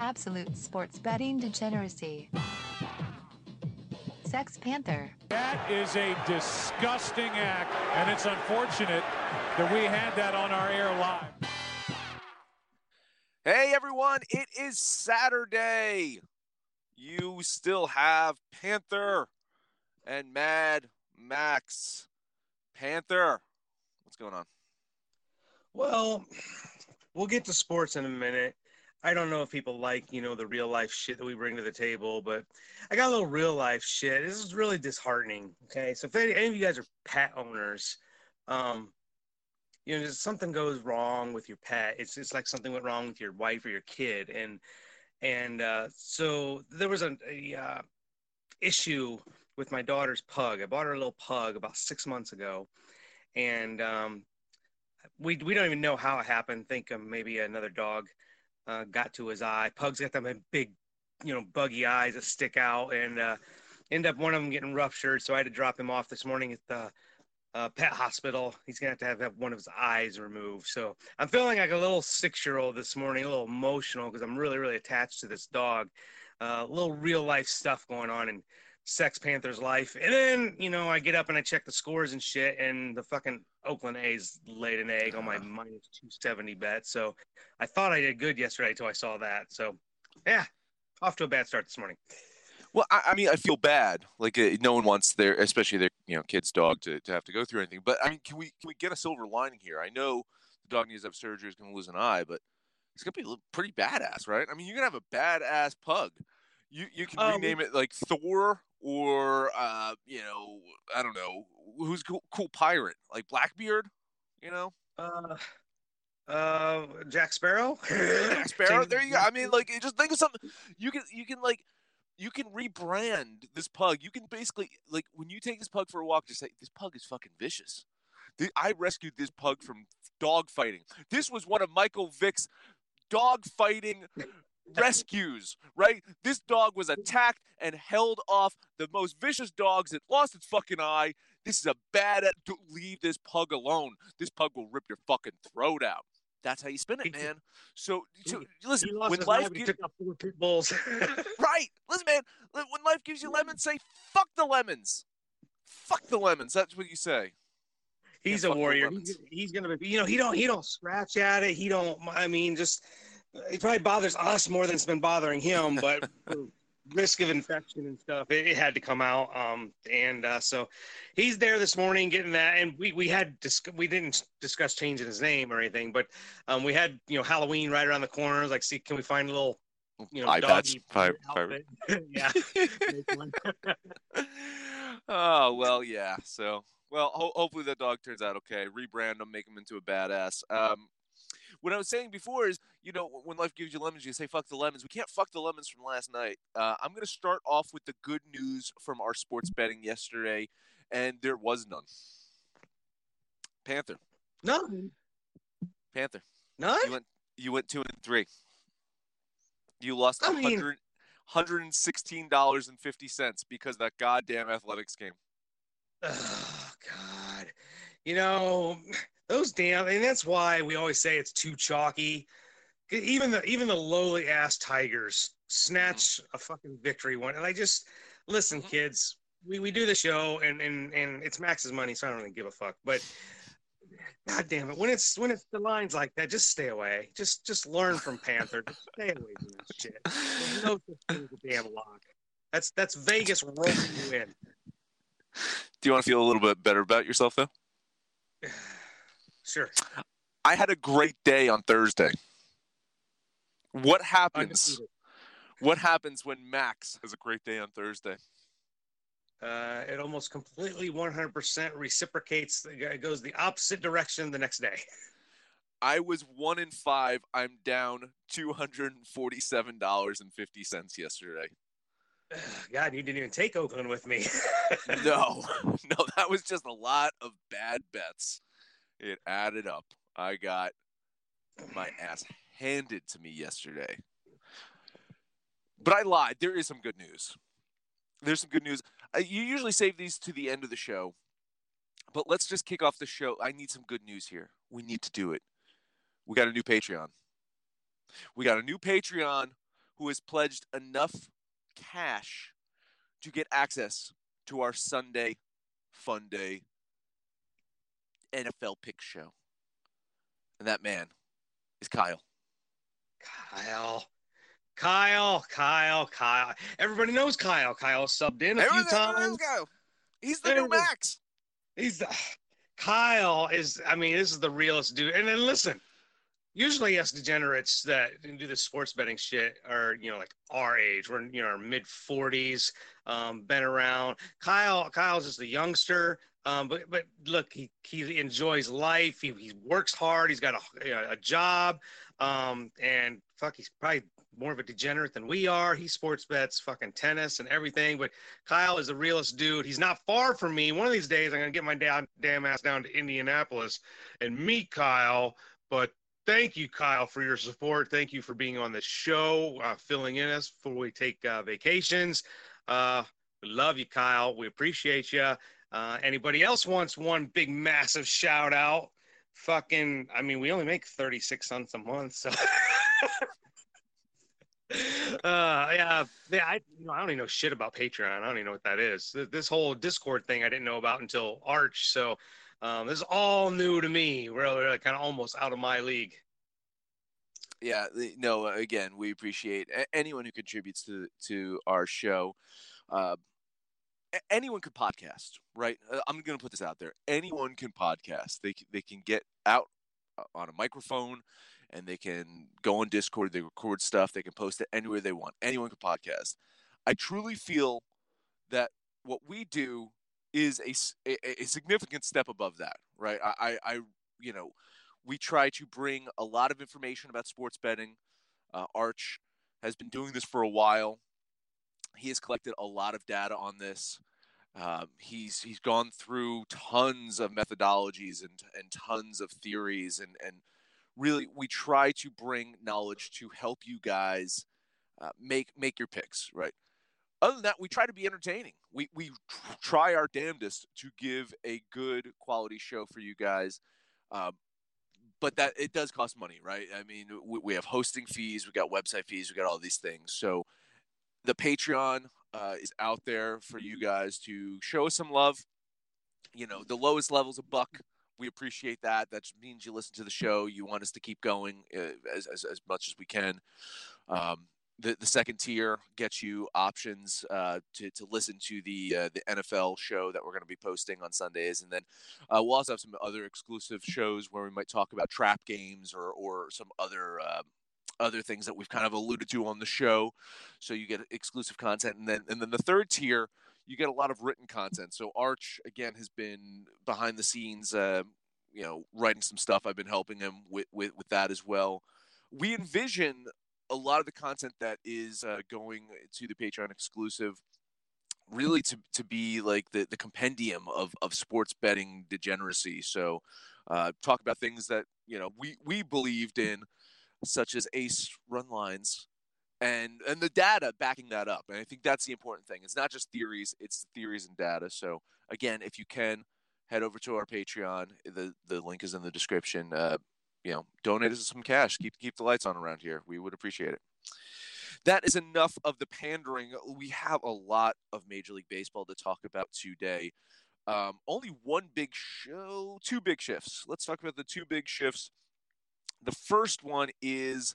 Absolute sports betting degeneracy. Sex Panther. That is a disgusting act, and it's unfortunate that we had that on our air live. Hey everyone, it is Saturday. You still have Panther and Mad Max. Panther, what's going on? Well, we'll get to sports in a minute. I don't know if people like, you know, the real life shit that we bring to the table, but I got a little real life shit. This is really disheartening. Okay. So if any, any of you guys are pet owners, um, you know, something goes wrong with your pet. It's it's like something went wrong with your wife or your kid. And and uh, so there was a, a uh, issue with my daughter's pug. I bought her a little pug about six months ago, and um, we we don't even know how it happened. Think um, maybe another dog uh, got to his eye. Pugs got them big, you know, buggy eyes that stick out, and uh, end up one of them getting ruptured. So I had to drop him off this morning at the uh, pet hospital. He's gonna have to have, have one of his eyes removed. So I'm feeling like a little six year old this morning, a little emotional because I'm really really attached to this dog. Uh, little real life stuff going on in Sex Panther's life. And then you know I get up and I check the scores and shit, and the fucking Oakland A's laid an egg on my minus 270 bet. So I thought I did good yesterday until I saw that. So yeah, off to a bad start this morning. Well, I, I mean, I feel bad. Like uh, no one wants their, especially their, you know, kid's dog to, to have to go through anything. But I mean, can we can we get a silver lining here? I know the dog needs to have surgery, is going to lose an eye, but it's going to be pretty badass, right? I mean, you're going to have a badass pug. You you can Um, rename it like Thor or uh, you know, I don't know who's cool, cool pirate like Blackbeard, you know. Uh, uh, Jack Sparrow. Jack Sparrow. There you go. I mean, like, just think of something. You can, you can like, you can rebrand this pug. You can basically, like, when you take this pug for a walk, just say, "This pug is fucking vicious." I rescued this pug from dog fighting. This was one of Michael Vick's dog fighting rescues, right? This dog was attacked and held off the most vicious dogs. It lost its fucking eye. This is a bad. Don't leave this pug alone. This pug will rip your fucking throat out. That's how you spin it, man. So, so listen, when life. Gives four pit bulls. right, listen, man, when life gives you lemons, say fuck the lemons. Fuck the lemons. That's what you say. he's Yeah, a warrior. He's, he's gonna be. You know, he don't. He don't scratch at it. He don't. I mean, just it probably bothers us more than it's been bothering him. But risk of infection and stuff, it, it had to come out. Um, and uh, so he's there this morning getting that. And we we had dis- we didn't discuss changing his name or anything, but um, we had you know Halloween right around the corner. Like, see, can we find a little you know doggy outfit? yeah. Oh well, yeah. So well, ho- hopefully the dog turns out okay. Rebrand him, make him into a badass. Um, what I was saying before is, you know, when life gives you lemons, you say fuck the lemons. We can't fuck the lemons from last night. Uh, I'm gonna start off with the good news from our sports betting yesterday, and there was none. Panther, None. Panther. None. You went you went two and three. You lost I mean- hundred hundred and sixteen dollars and fifty cents because of that goddamn athletics game. Oh God, you know those damn, and that's why we always say it's too chalky. Even the even the lowly ass Tigers snatch a fucking victory one, and I just listen, Mhm. kids. We, we do the show and, and and it's Max's money, so I don't really give a fuck. But God damn it, when it's when it's the lines like that, just stay away. Just just learn from Panther. Just stay away from that shit. There's no such thing as a damn lock. That's that's Vegas rolling you in. Do you want to feel a little bit better about yourself though? Sure. I had a great day on Thursday. What happens? What happens when Max has a great day on Thursday? Uh, it almost completely 100% reciprocates. It goes the opposite direction the next day. I was one in five. I'm down two hundred and forty-seven dollars and fifty cents yesterday. God, you didn't even take Oakland with me. no, no, that was just a lot of bad bets. It added up. I got my ass handed to me yesterday. But I lied. There is some good news. There's some good news. Uh, you usually save these to the end of the show, but let's just kick off the show. I need some good news here. We need to do it. We got a new Patreon. We got a new Patreon who has pledged enough cash to get access to our Sunday Fun Day NFL pick show. And that man is Kyle. Kyle. Kyle, Kyle, Kyle. Everybody knows Kyle. Kyle subbed in a Everyone- few times. go. He's the new Max. He's the Kyle is. I mean, this is the realest dude. And then listen, usually us degenerates that do the sports betting shit are you know like our age. We're you know our mid forties, um, been around. Kyle, Kyle's just a youngster. Um, but but look, he he enjoys life. He he works hard. He's got a a job. Um, and fuck, he's probably more of a degenerate than we are. He sports bets fucking tennis and everything. But Kyle is the realest dude. He's not far from me. One of these days, I'm gonna get my damn damn ass down to Indianapolis and meet Kyle. But thank you, Kyle, for your support. Thank you for being on the show, uh, filling in us before we take uh, vacations. Uh, we love you, Kyle. We appreciate you. Uh, anybody else wants one big massive shout out? Fucking, I mean, we only make 36 cents a month, so. uh yeah i you know, i don't even know shit about patreon i don't even know what that is this whole discord thing i didn't know about until arch so um this is all new to me We're really, kind of almost out of my league Yeah, no. Again, we appreciate anyone who contributes to to our show. Uh, anyone could podcast, right? Uh, I'm going to put this out there. Anyone can podcast. They they can get out uh, on a microphone, and they can go on Discord. They record stuff. They can post it anywhere they want. Anyone can podcast. I truly feel that what we do is a a significant step above that, right? I, I, I you know we try to bring a lot of information about sports betting. Uh, Arch has been doing this for a while. He has collected a lot of data on this. Um, he's he's gone through tons of methodologies and and tons of theories and and really we try to bring knowledge to help you guys uh, make make your picks right. Other than that, we try to be entertaining. We we try our damnedest to give a good quality show for you guys. Um, but that it does cost money, right? I mean, we, we have hosting fees, we got website fees, we got all these things. So the Patreon uh, is out there for you guys to show us some love. You know, the lowest level's a buck. We appreciate that. That means you listen to the show. You want us to keep going uh, as, as, as much as we can. Um, the, the second tier gets you options uh, to, to listen to the uh, the NFL show that we're going to be posting on Sundays, and then uh, we'll also have some other exclusive shows where we might talk about trap games or or some other uh, other things that we've kind of alluded to on the show. So you get exclusive content, and then and then the third tier you get a lot of written content. So Arch again has been behind the scenes, uh, you know, writing some stuff. I've been helping him with with, with that as well. We envision a lot of the content that is uh, going to the Patreon exclusive really to, to be like the, the compendium of, of sports betting degeneracy. So uh, talk about things that, you know, we, we believed in, such as ace run lines and, and the data backing that up. And I think that's the important thing. It's not just theories, it's theories and data. So again, if you can head over to our Patreon, the, the link is in the description. Uh, you know, donate us some cash. Keep keep the lights on around here. We would appreciate it. That is enough of the pandering. We have a lot of Major League Baseball to talk about today. Um, only one big show, two big shifts. Let's talk about the two big shifts. The first one is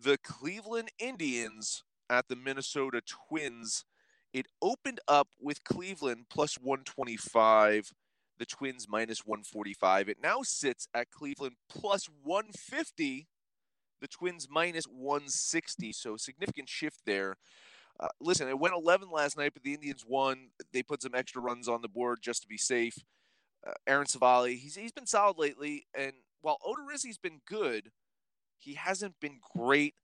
the Cleveland Indians at the Minnesota Twins. It opened up with Cleveland plus 125 the Twins minus 145. It now sits at Cleveland plus 150, the Twins minus 160. So significant shift there. Uh, listen, it went 11 last night, but the Indians won. They put some extra runs on the board just to be safe. Uh, Aaron Civale, he's he's been solid lately, and while Odorizzi's been good, he hasn't been great.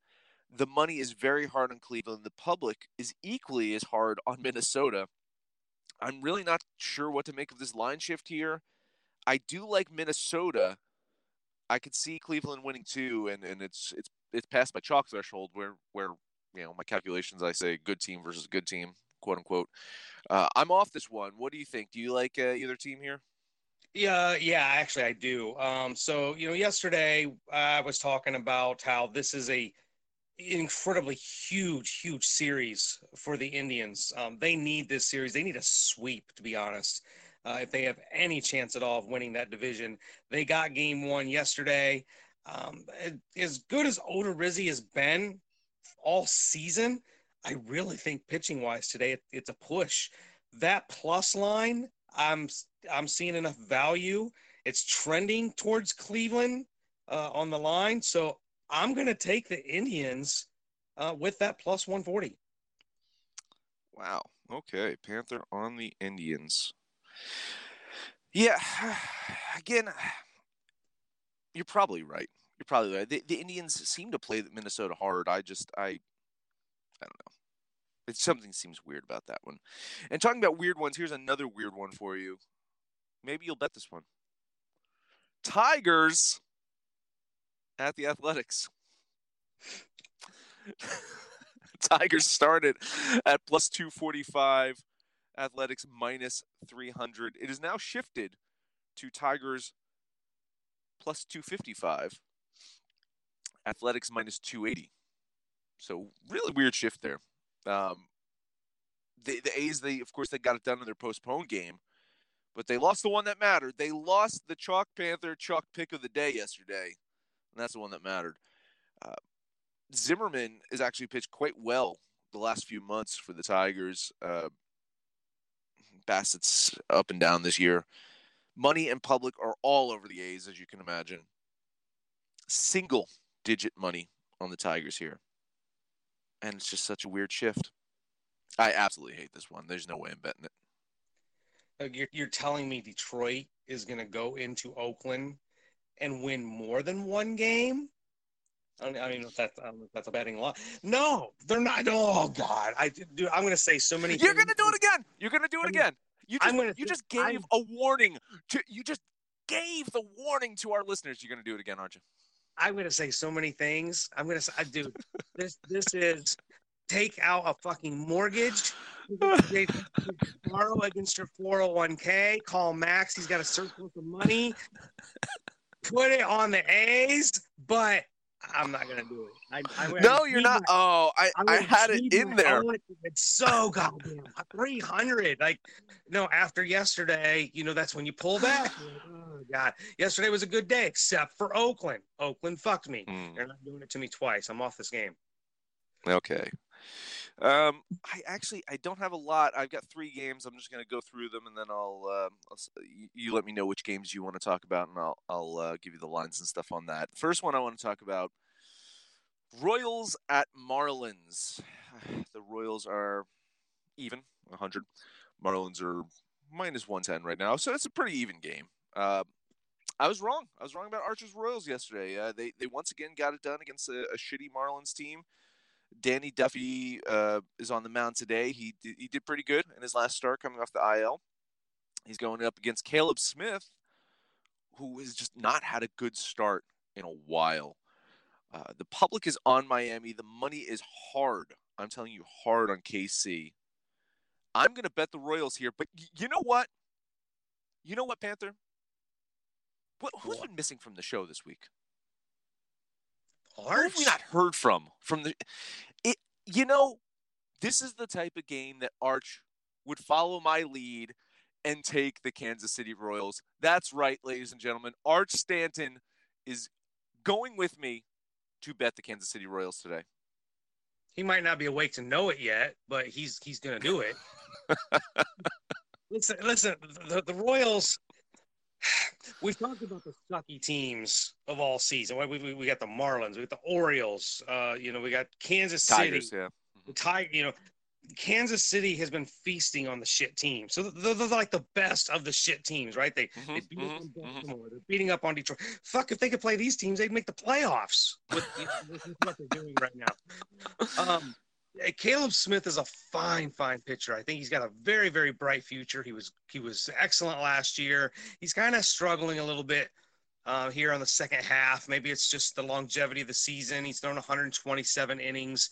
The money is very hard on Cleveland. The public is equally as hard on Minnesota. I'm really not sure what to make of this line shift here. I do like Minnesota. I could see Cleveland winning too, and, and it's it's it's past my chalk threshold where where you know my calculations I say good team versus good team, quote unquote. Uh, I'm off this one. What do you think? Do you like uh, either team here? Yeah, yeah, actually, I do. Um, so you know, yesterday I was talking about how this is a incredibly huge, huge series for the Indians. Um, they need this series. They need a sweep, to be honest. Uh, if they have any chance at all of winning that division, they got game one yesterday. Um, as good as Odorizzi has been all season, I really think pitching wise today it, it's a push. That plus line, I'm I'm seeing enough value. It's trending towards Cleveland uh, on the line, so I'm going to take the Indians uh, with that plus 140. Wow. Okay, Panther on the Indians. Yeah, again, you're probably right. You're probably right. The, the Indians seem to play Minnesota hard. I just, I, I don't know. It's something seems weird about that one. And talking about weird ones, here's another weird one for you. Maybe you'll bet this one. Tigers at the Athletics. Tigers started at plus 245, Athletics minus 300. It is now shifted to Tigers plus 255, Athletics minus 280. So, really weird shift there. Um, the, the A's, they of course, they got it done in their postponed game, but they lost the one that mattered. They lost the Chalk Panther Chalk pick of the day yesterday, and that's the one that mattered. Uh, Zimmermann has actually pitched quite well the last few months for the Tigers. Uh, Bassitt's up and down this year. Money and public are all over the A's, as you can imagine. Single digit money on the Tigers here. And it's just such a weird shift. I absolutely hate this one. There's no way I'm betting it. You're, you're telling me Detroit is going to go into Oakland and win more than one game? I mean, if that's um, if that's a betting law. No, they're not. Oh God, I do. I'm going to say so many. You're going to do it again. You're going to do it I'm, again. You just, gonna you just gave I'm- a warning to. You just gave the warning to our listeners. You're going to do it again, aren't you? I'm going to say so many things. I'm going to say, I do. This this is take out a fucking mortgage, they borrow against your 401k, call Max. He's got a surplus of money. Put it on the A's, but I'm not going to do it. I, gonna No, you're not. Oh, I, I had it in there. own- It's so goddamn 300. Like, no, after yesterday, you know, that's when you pull back. Oh, God. Yesterday was a good day, except for Oakland. Oakland fucked me. Hmm. They're not doing it to me twice. I'm off this game. Okay. Um, I actually I don't have a lot. I've got three games. I'm just gonna go through them, and then I'll, um, I'll you, you let me know which games you want to talk about, and I'll I'll uh, give you the lines and stuff on that. First one I want to talk about: Royals at Marlins. The Royals are even 100. Marlins are minus 110 right now, so it's a pretty even game. Uh, I was wrong. I was wrong about Archer's Royals yesterday. Uh, they they once again got it done against a, a shitty Marlins team. Danny Duffy uh, is on the mound today. He did, he did pretty good in his last start coming off the IL. He's going up against Caleb Smith, who has just not had a good start in a while. Uh, the public is on Miami. The money is hard. I'm telling you, hard on KC. I'm going to bet the Royals here, but y- you know what? You know what, Panther? What, who's What? been missing from the show this week? Who have we not heard from? From the, it. You know, this is the type of game that Arch would follow my lead and take the Kansas City Royals. That's right, ladies and gentlemen. Arch Stanton is going with me to bet the Kansas City Royals today. He might not be awake to know it yet, but he's he's gonna do it. listen, listen. The, the Royals. We've talked about the sucky teams of all season. We, we, we got the Marlins, we got the Orioles. Uh, you know, we got Kansas City, Tigers, yeah. the Tiger. You know, Kansas City has been feasting on the shit team. So they're, they're like the best of the shit teams, right? They, Mhm, they beat up on mhm, mhm. Baltimore. They're beating up on Detroit. Fuck, if they could play these teams, they'd make the playoffs with, with what they're doing right now. Um, Caleb Smith is a fine, fine pitcher. I think he's got a very, very bright future. He was he was excellent last year. He's kind of struggling a little bit uh, here on the second half. Maybe it's just the longevity of the season. He's thrown 127 innings.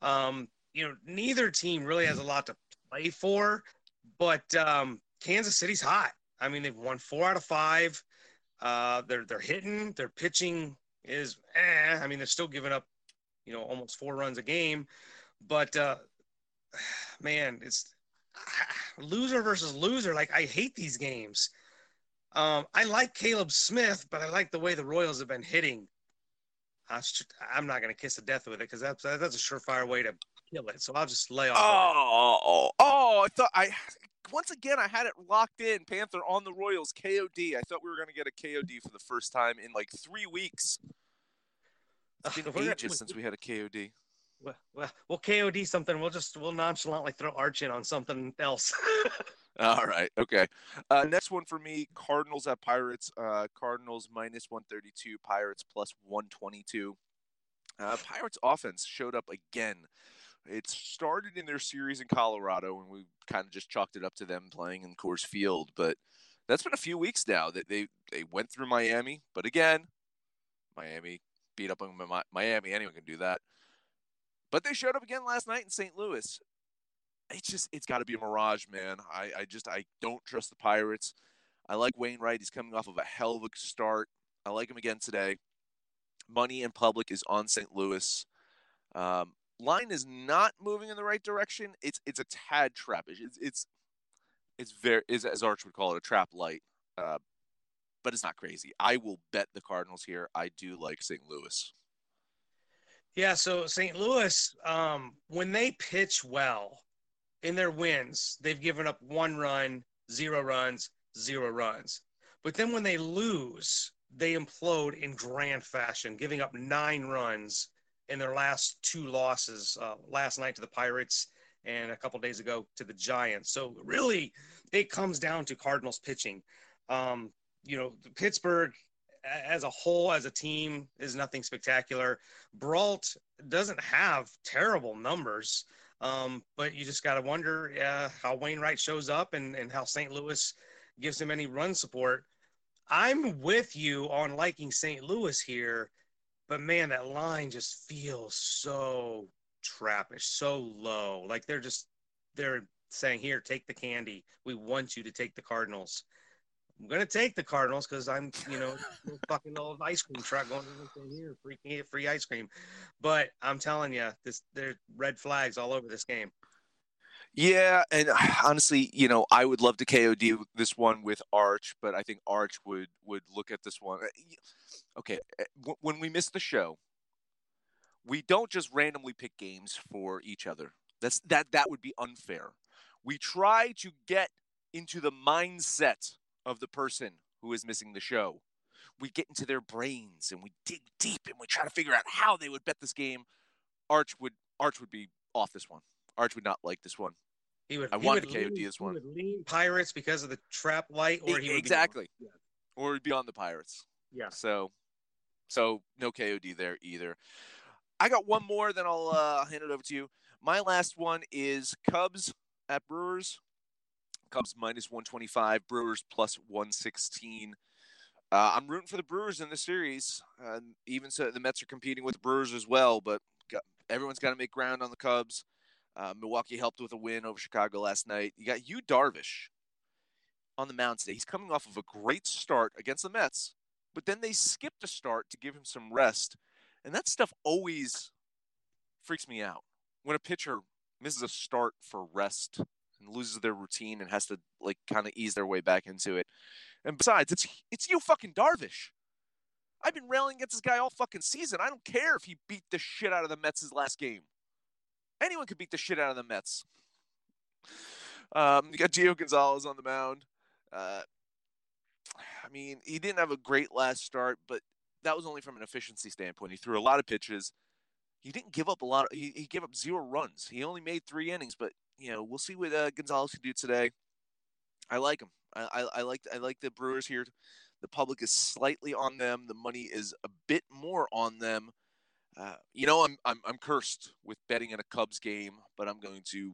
Um, you know, neither team really has a lot to play for, but um, Kansas City's hot. I mean, they've won four out of five. Uh, they're they're hitting. Their pitching is, eh. I mean, they're still giving up, you know, almost four runs a game. But uh, man, it's loser versus loser. Like I hate these games. Um, I like Caleb Smith, but I like the way the Royals have been hitting. I'm not going to kiss the death with it because that's that's a surefire way to kill it. So I'll just lay off. of Oh, oh, I thought I once again I had it locked in. Panther on the Royals KOD. I thought we were gonna get a KOD for the first time in like three weeks. It's been gonna- ages since we had a KOD. Well, well, we'll KOD something. We'll just we'll nonchalantly throw Arch in on something else. All right. Okay. Uh, next one for me: Cardinals at Pirates. Uh, Cardinals minus one thirty-two. Pirates plus one twenty-two. Uh, Pirates offense showed up again. It started in their series in Colorado, and we kind of just chalked it up to them playing in Coors Field. But that's been a few weeks now that they they went through Miami, but again, Miami beat up on Miami. Anyone can do that. But they showed up again last night in St. Louis it's just it's got to be a mirage, man. I, I just I don't trust the Pirates. I like Wainwright. He's coming off of a hell of a start. I like him again today. Money in public is on St. Louis. Um, line is not moving in the right direction. It's it's a tad trappish. It's it's it's very is as Arch would call it a trap light. Uh, but it's not crazy. I will bet the Cardinals here. I do like St. Louis. Yeah. So St. Louis, um, when they pitch well in their wins, they've given up one run, zero runs, zero runs. But then when they lose, they implode in grand fashion, giving up nine runs in their last two losses. Uh, last night to the Pirates and a couple days ago to the Giants. So really, it comes down to Cardinals pitching. Um, you know, Pittsburgh as a whole, as a team, is nothing spectacular. Brault doesn't have terrible numbers, um, but you just got to wonder uh, how Wainwright shows up and, and how St. Louis gives him any run support. I'm with you on liking St. Louis here, but man, that line just feels so trappish, so low. Like they're just they're saying, "Here, take the candy. We want you to take the Cardinals." I'm gonna take the Cardinals because I'm, you know, fucking old ice cream truck going here, free get free ice cream. But I'm telling you, this there's red flags all over this game. Yeah, and honestly, you know, I would love to KOD this one with Arch, but I think Arch would would look at this one. Okay, uh, when we miss the show, we don't just randomly pick games for each other. That's that that would be unfair. We try to get into the mindset of the person who is missing the show. We get into their brains and we dig deep and we try to figure out how they would bet this game. Arch would Arch would be off this one. Arch would not like this one. He would. I he wanted would KOD lean- this one. He would lean Pirates because of the trap light, or he be- exactly, Yeah. or he'd be on the Pirates. Yeah. So, so no KOD there either. I got one more, then I'll uh, hand it over to you. My last one is Cubs at Brewers. Cubs minus 125, Brewers plus 116. Uh, I'm rooting for the Brewers in this series. Uh, even so, the Mets are competing with the Brewers as well, but got, everyone's got to make ground on the Cubs. Uh, Milwaukee helped with a win over Chicago last night. You got you Darvish on the mound today. He's coming off of a great start against the Mets, but then they skipped a start to give him some rest, and that stuff always freaks me out when a pitcher misses a start for rest and loses their routine and has to like kind of ease their way back into it. And besides, it's it's you fucking Darvish. I've been railing against this guy all fucking season. I don't care if he beat the shit out of the Mets' his last game. Anyone could beat the shit out of the Mets. Um, you got Gio Gonzalez on the mound. Uh, I mean, he didn't have a great last start, but that was only from an efficiency standpoint. He threw a lot of pitches. he didn't give up a lot. Of, he, he gave up zero runs. He only made three innings, but you know we'll see what uh, Gonzalez can do today. I like him. I, I, I like I like the Brewers here. The public is slightly on them. The money is a bit more on them. Uh, you know, I'm, I'm I'm cursed with betting in a Cubs game, but I'm going to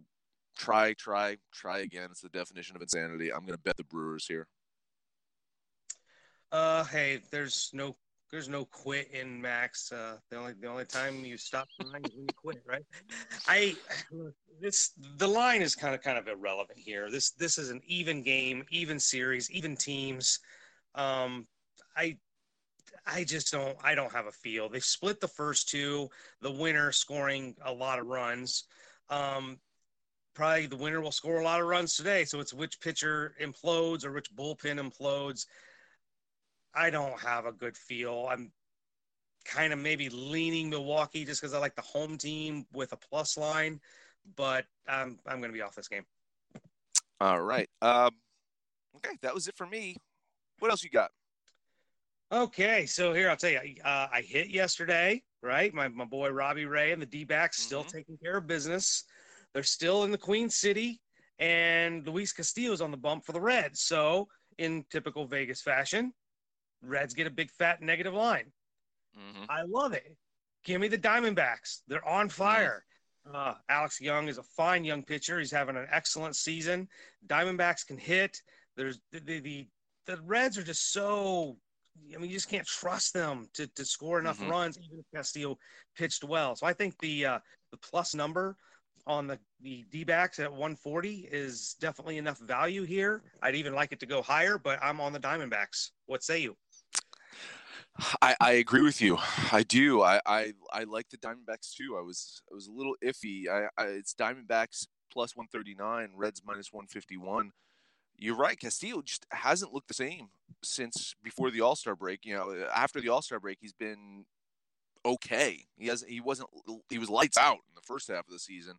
try, try, try again. It's the definition of insanity. I'm going to bet the Brewers here. Uh, hey, there's no there's no quit in Max. Uh, the only the only time you stop trying is when you quit, right? I this the line is kind of kind of irrelevant here. This this is an even game, even series, even teams. Um, I I just don't I don't have a feel. They've split the first two, the winner scoring a lot of runs. Um, probably the winner will score a lot of runs today. So it's which pitcher implodes or which bullpen implodes. I don't have a good feel. I'm kind of maybe leaning Milwaukee just because I like the home team with a plus line, but I'm I'm going to be off this game. All right. Um, okay, that was it for me. What else you got? Okay, so here I'll tell you, uh, I hit yesterday, right? My my boy Robbie Ray and the D backs still Mhm. taking care of business. They're still in the Queen City, and Luis Castillo's on the bump for the Reds. So, in typical Vegas fashion, Reds get a big fat negative line. Mm-hmm. I love it. Give me the Diamondbacks. They're on fire. Uh, Alex Young is a fine young pitcher. He's having an excellent season. Diamondbacks can hit. There's the the the, the Reds are just so. I mean, you just can't trust them to, to score enough Mhm. runs, even if Castillo pitched well. So I think the uh, the plus number on the the D backs at 140 is definitely enough value here. I'd even like it to go higher, but I'm on the Diamondbacks. What say you? I, I agree with you. I do. I, I I like the Diamondbacks too. I was I was a little iffy. I, I it's Diamondbacks plus one thirty nine, Reds minus one fifty one. You're right. Castillo just hasn't looked the same since before the All Star break. You know, after the All Star break, he's been okay. He has he wasn't he was lights out in the first half of the season.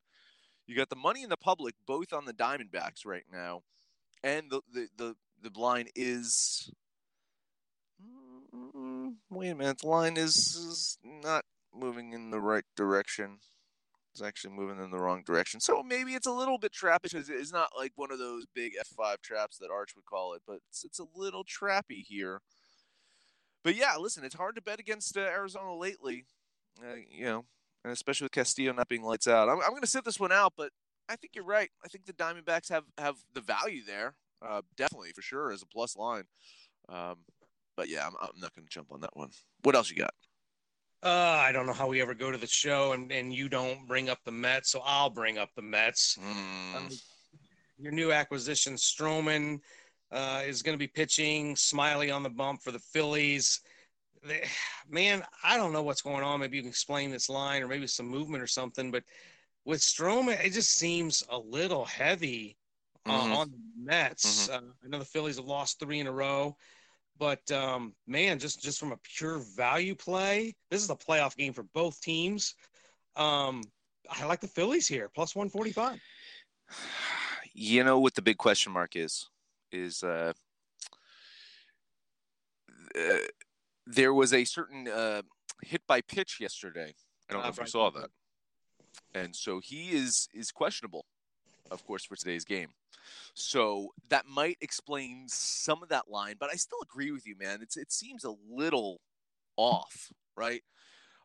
You got the money in the public both on the Diamondbacks right now, and the the the, the line is Wait a minute. The line is, is not moving in the right direction. It's actually moving in the wrong direction. So maybe it's a little bit trappish. It's not like one of those big F5 traps that Arch would call it, but it's, it's a little trappy here. But yeah, listen, it's hard to bet against uh, Arizona lately, uh, you know, and especially with Castillo not being lights out. I'm, I'm going to sit this one out, but I think you're right. I think the Diamondbacks have, have the value there, uh, definitely for sure as a plus line. Um, but yeah, I'm, I'm not going to jump on that one. What else you got? Uh, I don't know how we ever go to the show and, and you don't bring up the Mets, so I'll bring up the Mets. Mm, Um, your new acquisition, Stroman, uh, is going to be pitching. Smiley on the bump for the Phillies. They, man, I don't know what's going on. Maybe you can explain this line or maybe some movement or something. But with Stroman, it just seems a little heavy uh, Mhm. on the Mets. Uh, I know the Phillies have lost three in a row. But um, man, just just from a pure value play, this is a playoff game for both teams. Um, I like the Phillies here, plus one forty five. you know what the big question mark is? Is uh, uh there was a certain uh, hit by pitch yesterday. I don't know Ah, if you saw that. And so he is is questionable, of course, for today's game. So that might explain some of that line, but I still agree with you, man. It's it seems a little off, right?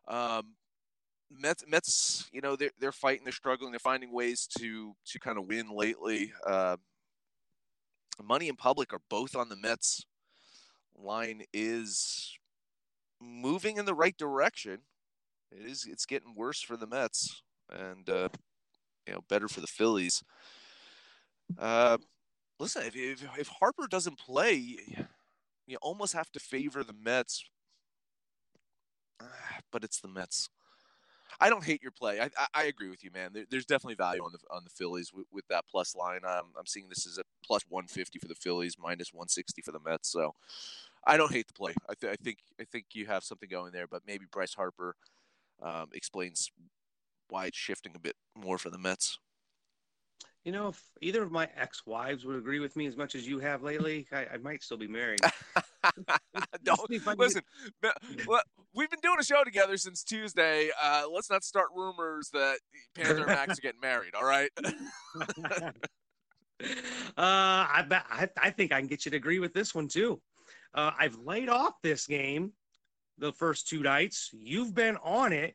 Um, Mets, Mets, you know, they're they're fighting, they're struggling, they're finding ways to to kind of win lately. Uh, money and public are both on the Mets. Line is moving in the right direction. It is. It's getting worse for the Mets, and uh, you know, better for the Phillies. Uh, listen, if, if if Harper doesn't play, you almost have to favor the Mets. Ah, But it's the Mets. I don't hate your play. I I, I agree with you, man. There, there's definitely value on the on the Phillies with, with that plus line. Um, I'm seeing this as a plus 150 for the Phillies, minus 160 for the Mets. So I don't hate the play. I, th- I think I think you have something going there, but maybe Bryce Harper um, explains why it's shifting a bit more for the Mets. You know, if either of my ex-wives would agree with me as much as you have lately, I, I might still be married. don't see if I can listen. we've been doing a show together since Tuesday. Uh, let's not start rumors that Panther and Max are getting married. All right. uh, I, bet- I I think I can get you to agree with this one too. Uh, I've laid off this game the first two nights. You've been on it,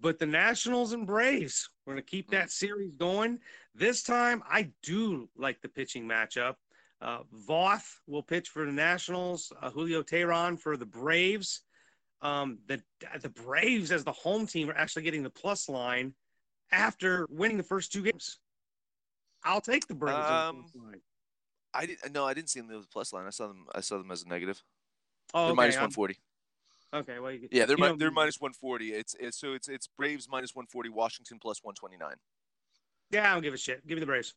but the Nationals and Braves, we're going to keep that series going. This time, I do like the pitching matchup. Uh, Voth will pitch for the Nationals, uh, Julio Teheran for the Braves. Um, the the Braves as the home team are actually getting the plus line after winning the first two games. I'll take the Braves. the Um, plus line. I didn't. No, I didn't see them with the plus line. I saw them. I saw them as a negative. Oh, they're okay, one forty. Okay, well, you, Yeah, they're mi- they're minus one forty. It's, it's so it's it's Braves minus one forty. Washington plus one twenty nine. Yeah, I don't give a shit. Give me the Braves.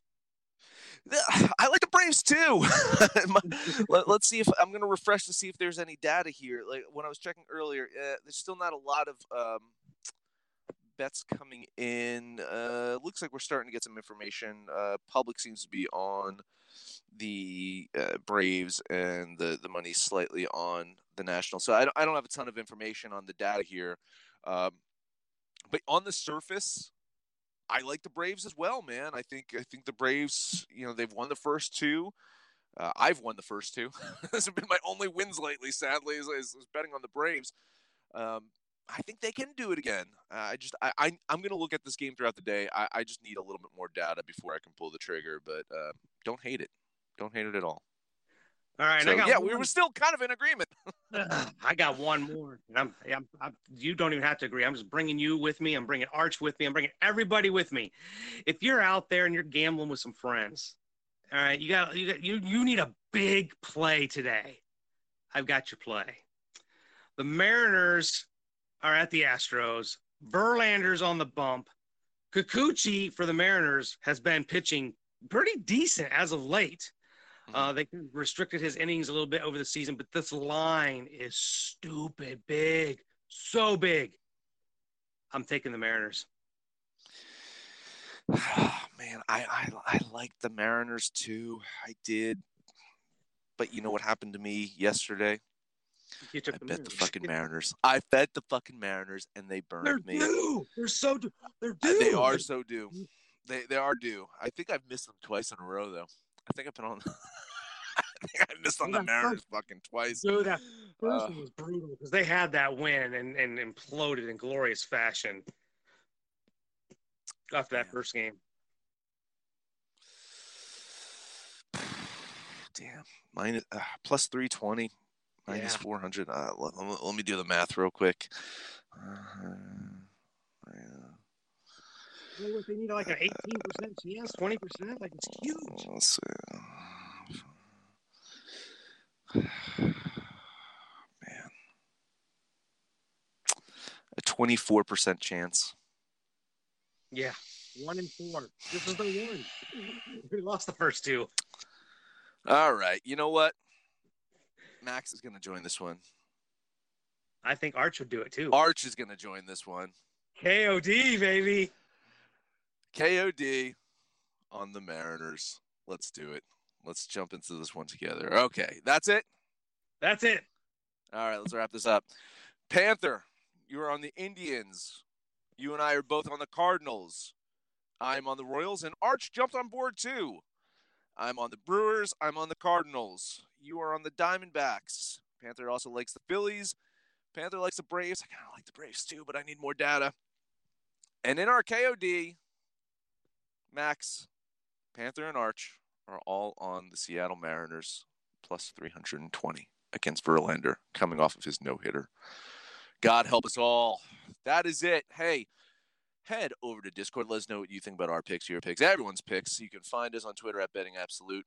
I like the Braves too. Let, us see if I'm going to refresh to see if there's any data here. Like when I was checking earlier, uh, there's still not a lot of um, bets coming in. Uh, looks like we're starting to get some information. Uh, public seems to be on the uh, Braves, and the the money's slightly on the Nationals. So I don't, I don't have a ton of information on the data here, um, but on the surface. I like the Braves as well, man. I think I think the Braves, you know, they've won the first two. Uh, I've won the first two. this have been my only wins lately. Sadly, is, is, is betting on the Braves. Um, I think they can do it again. Uh, I just I, I I'm gonna look at this game throughout the day. I, I just need a little bit more data before I can pull the trigger. But uh, don't hate it. Don't hate it at all. All right, So, I got yeah, one, we were still kind of in agreement. I got one more, and I'm, I'm, I'm, you don't even have to agree. I'm just bringing you with me. I'm bringing Arch with me. I'm bringing everybody with me. If you're out there and you're gambling with some friends, all right, you got, you got, you, you need a big play today. I've got your play. The Mariners are at the Astros. Verlander's on the bump. Kikuchi for the Mariners has been pitching pretty decent as of late. Uh, they restricted his innings a little bit over the season, but this line is stupid big, so big. I'm taking the Mariners. Oh, Man, I, I I like the Mariners too. I did, but you know what happened to me yesterday? You took I the bet the fucking Mariners. I bet the fucking Mariners, and they burned They're burned me. due. They're so due. They're Uh, due. They are so due. They they are due. I think I've missed them twice in a row though. I think I've been on. I think I missed on the Mariners first- fucking twice. Dude, that first Uh, one was brutal because they had that win and, and imploded in glorious fashion after that Yeah. first game. Damn, minus uh, plus three twenty, minus Yeah. four hundred. Uh, let, let me do the math real quick. Uh, yeah. Know what, They need like an 18% chance, 20%. Like it's huge. Let's see. Man. A 24% chance. Yeah. One in four. This is the one. We lost the first two. All right. You know what? Max is going to join this one. I think Arch would do it too. Arch is going to join this one. KOD, baby. KOD on the Mariners. Let's do it. Let's jump into this one together. Okay. That's it. That's it. All right, let's wrap this up. Panther, you are on the Indians. You and I are both on the Cardinals. I'm on the Royals, and Arch jumped on board too. I'm on the Brewers. I'm on the Cardinals. You are on the Diamondbacks. Panther also likes the Phillies. Panther likes the Braves. I kind of like the Braves too, but I need more data. And in our KOD, Max, Panther, and Arch are all on the Seattle Mariners plus 320 against Verlander coming off of his no hitter. God help us all. That is it. Hey, head over to Discord. Let us know what you think about our picks, your picks, everyone's picks. You can find us on Twitter at Betting Absolute.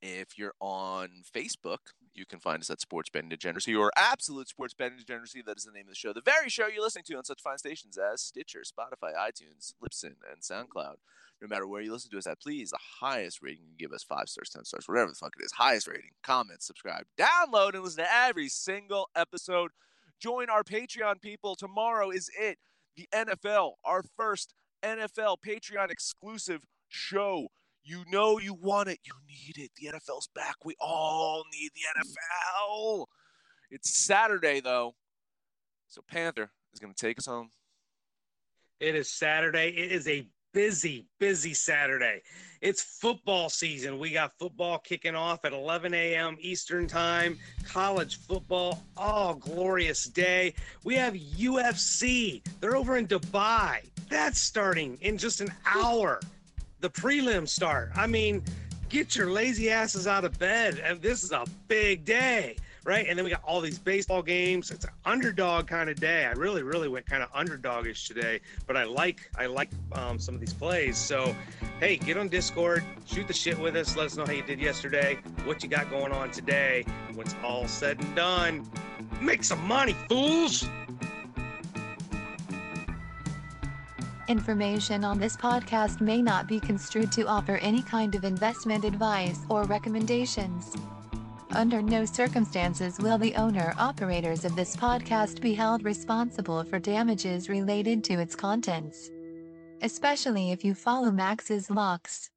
If you're on Facebook, you can find us at Sports Betting Degeneracy or Absolute Sports Betting Degeneracy. That is the name of the show. The very show you're listening to on such fine stations as Stitcher, Spotify, iTunes, Libsyn, and SoundCloud. No matter where you listen to us at, please, the highest rating you give us five stars, 10 stars, whatever the fuck it is. Highest rating, comment, subscribe, download, and listen to every single episode. Join our Patreon people. Tomorrow is it. The NFL, our first NFL Patreon exclusive show. You know you want it. You need it. The NFL's back. We all need the mm. NFL. It's Saturday, though. So Panther is going to take us home. It is Saturday. It is a busy, busy Saturday. It's football season. We got football kicking off at 11 a.m. Eastern Time, college football. Oh, glorious day. We have UFC. They're over in Dubai. That's starting in just an hour. The prelims start. I mean, get your lazy asses out of bed. And this is a big day right? And then we got all these baseball games. It's an underdog kind of day. I really, really went kind of underdogish today, but I like I like um, some of these plays. So, hey, get on Discord, shoot the shit with us. Let us know how you did yesterday, what you got going on today. When it's all said and done, make some money, fools. Information on this podcast may not be construed to offer any kind of investment advice or recommendations. Under no circumstances will the owner operators of this podcast be held responsible for damages related to its contents. Especially if you follow Max's locks.